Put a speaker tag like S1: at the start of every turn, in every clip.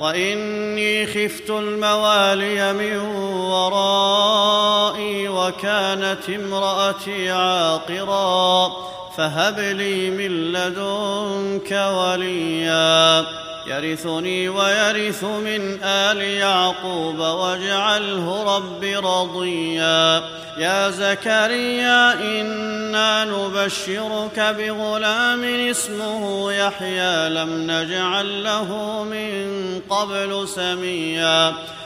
S1: واني خفت الموالي من ورائي وكانت امراتي عاقرا فهب لي من لدنك وليا يرثني ويرث من آل يعقوب واجعله رب رضيا. يا زكريا إنا نبشرك بغلام اسمه يحيى لم نجعل له من قبل سميا.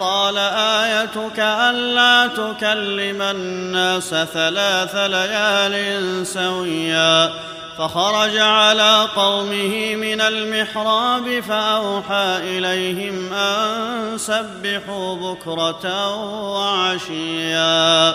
S1: قال آيتك ألا تكلم الناس ثلاث ليال سويا فخرج على قومه من المحراب فأوحى إليهم أن سبحوا بكرة وعشيا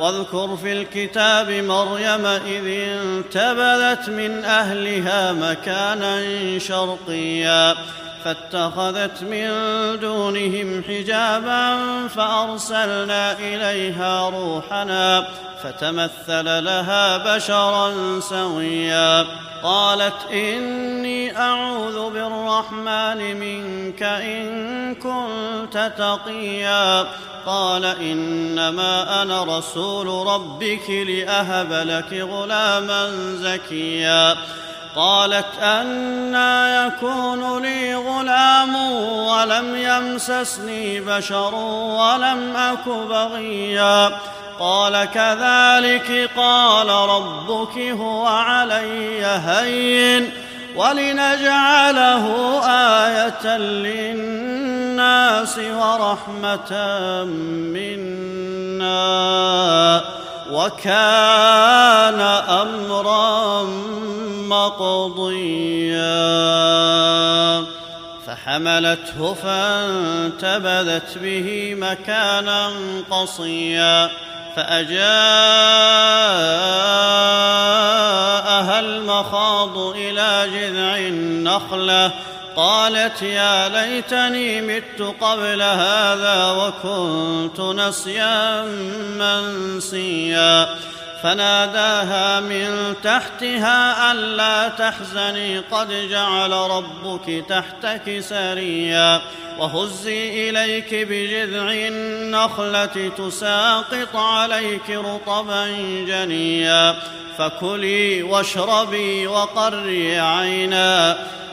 S1: واذكر في الكتاب مريم إذ انتبذت من أهلها مكانا شرقيا. فاتخذت من دونهم حجابا فأرسلنا إليها روحنا فتمثل لها بشرا سويا. قالت إني أعوذ بالرحمن منك إن كنت تقيا. قال إنما أنا رسول ربك لأهب لك غلاما زكيا. قالت أنا يكون لي غلام ولم يمسسني بشر ولم أك بغيا. قال كذلك قال ربك هو علي هين ولنجعله آية للناس ورحمة منا. وكان أمرا مقضيا. فحملته فانتبذت به مكانا قصيا. فأجاءها المخاض إلى جذع النخلة. قالت يا ليتني مت قبل هذا وكنت نسيا منسيا. فناداها من تحتها ألا تحزني قد جعل ربك تحتك سريا. وهزي إليك بجذع النخلة تساقط عليك رطبا جنيا. فكلي واشربي وقري عينا.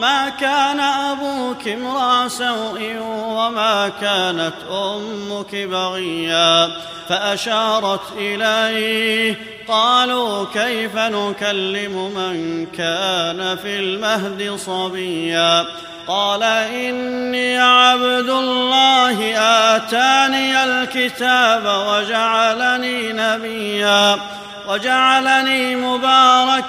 S1: ما كان أبوك امرأ سوء وما كانت أمك بغيا فأشارت إليه قالوا كيف نكلم من كان في المهد صبيا قال إني عبد الله آتاني الكتاب وجعلني نبيا وجعلني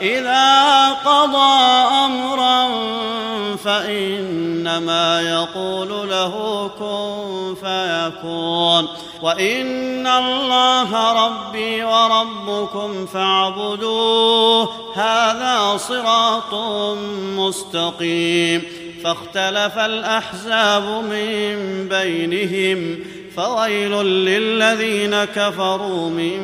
S1: إذا قضى أمرا فإنما يقول له كن فيكون. وإن الله ربي وربكم فاعبدوه هذا صراط مستقيم. فاختلف الأحزاب من بينهم فويل للذين كفروا من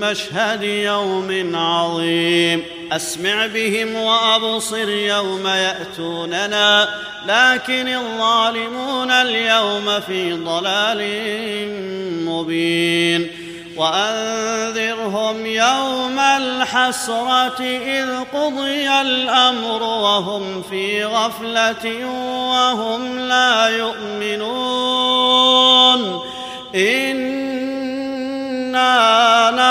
S1: مشهد يوم عظيم. أسمع بهم وأبصر يوم يأتوننا لكن الظالمون اليوم في ضلال مبين. وأنذرهم يوم الحسرة إذ قضي الأمر وهم في غفلة وهم لا يؤمنون.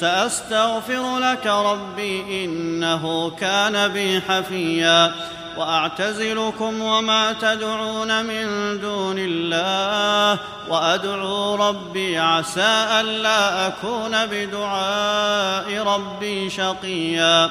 S1: سأستغفر لك ربي إنه كان بي حفيا وأعتزلكم وما تدعون من دون الله وأدعو ربي عسى ألا أكون بدعاء ربي شقيا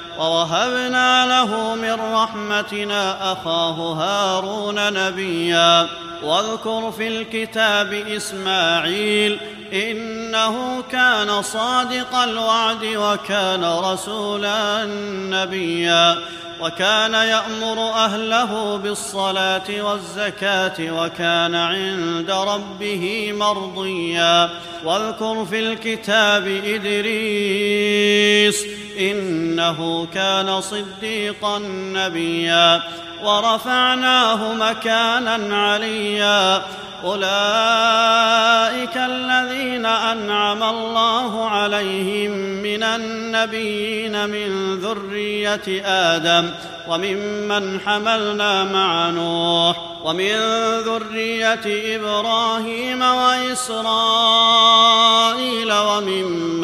S1: ووهبنا له من رحمتنا أخاه هارون نبيا. واذكر في الكتاب إسماعيل إنه كان صادق الوعد وكان رسولا نبيا. وكان يأمر أهله بالصلاة والزكاة وكان عند ربه مرضيا. واذكر في الكتاب إدريس إنه كان صديقا نبيا ورفعناه مكانا عليا. أولئك الذين أنعم الله عليهم من النبيين من ذرية آدم وممن حملنا مع نوح ومن ذرية إبراهيم وإسرائيل.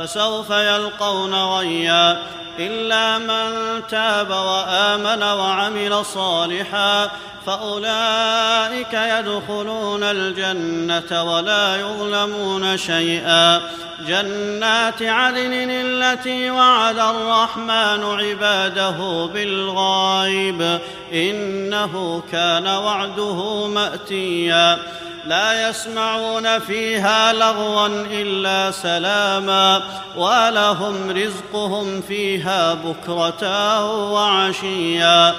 S1: فسوف يلقون غيا إلا من تاب وآمن وعمل صالحا فأولئك يدخلون الجنة ولا يظلمون شيئا جنات عدن التي وعد الرحمن عباده بالغيب إنه كان وعده مأتيا لا يسمعون فيها لغوا إلا سلاما ولهم رزقهم فيها بكرة وعشيا.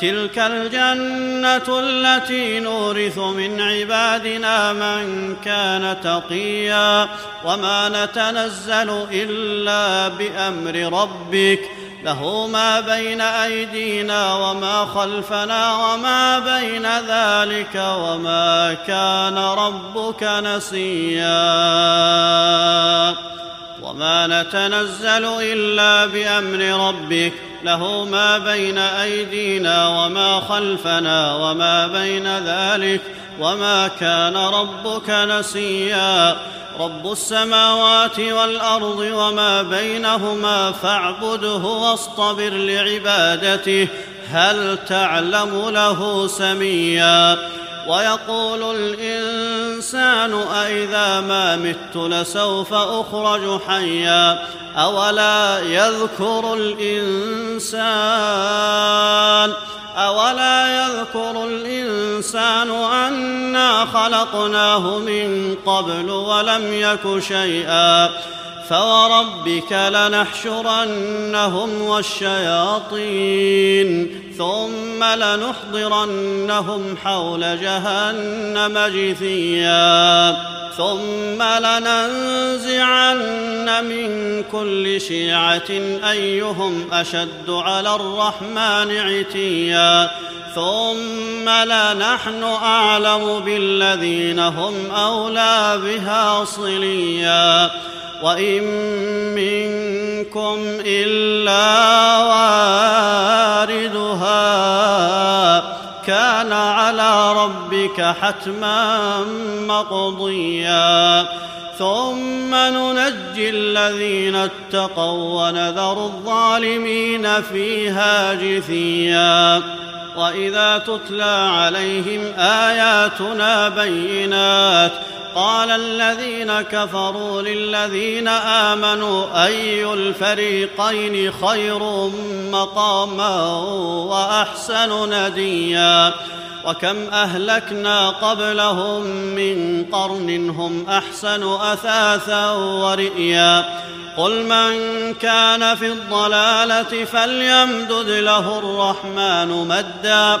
S1: تلك الجنة التي نورث من عبادنا من كان تقيا. وما نتنزل إلا بأمر ربك له ما بين أيدينا وما خلفنا وما بين ذلك وما كان ربك نسيا وما نتنزل إلا بأمر ربك له ما بين أيدينا وما خلفنا وما بين ذلك وما كان ربك نسيا رب السماوات والأرض وما بينهما فاعبده واصطبر لعبادته هل تعلم له سميا ويقول الإنسان أإذا ما مت لسوف أخرج حيا أولا يذكر الإنسان أولا يذكر الإنسان أنا خلقناه من قبل ولم يك شيئا فوربك لنحشرنهم والشياطين ثم لنحضرنهم حول جهنم جثيا ثم لننزعن من كل شيعه ايهم اشد على الرحمن عتيا ثم لنحن اعلم بالذين هم اولى بها صليا وإن منكم إلا واردها كان على ربك حتما مقضيا. ثم ننجي الذين اتقوا ونذر الظالمين فيها جثيا. وإذا تتلى عليهم آياتنا بينات قال الذين كفروا للذين آمنوا أي الفريقين خير مقاما وأحسن نديا وكم أهلكنا قبلهم من قرن هم أحسن أثاثا ورئيا قل من كان في الضلالة فليمدد له الرحمن مدا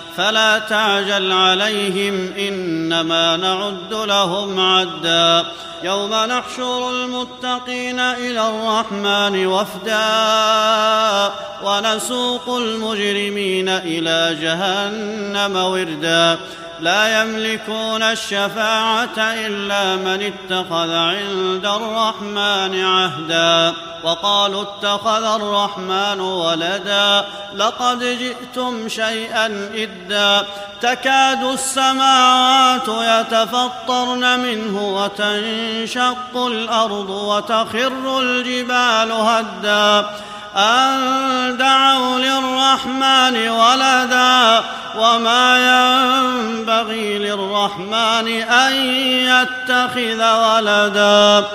S1: فلا تعجل عليهم إنما نعد لهم عدا. يوم نحشر المتقين إلى الرحمن وفدا ونسوق المجرمين إلى جهنم وردا. لا يملكون الشفاعة إلا من اتخذ عند الرحمن عهدا. وقالوا اتخذ الرحمن ولدا. لقد جئتم شيئا إدا. تكاد السماوات يتفطرن منه وتنشق الأرض وتخر الجبال هدا. أن دعوا للرحمن ولدا وما ينبغي للرحمن أن يتخذ ولدا.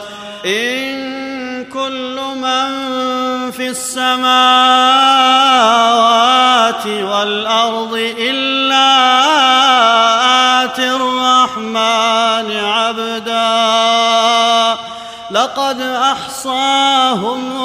S1: إن كل من في السماوات والأرض إلا اتي الرحمن عبدا. لقد أحصاهم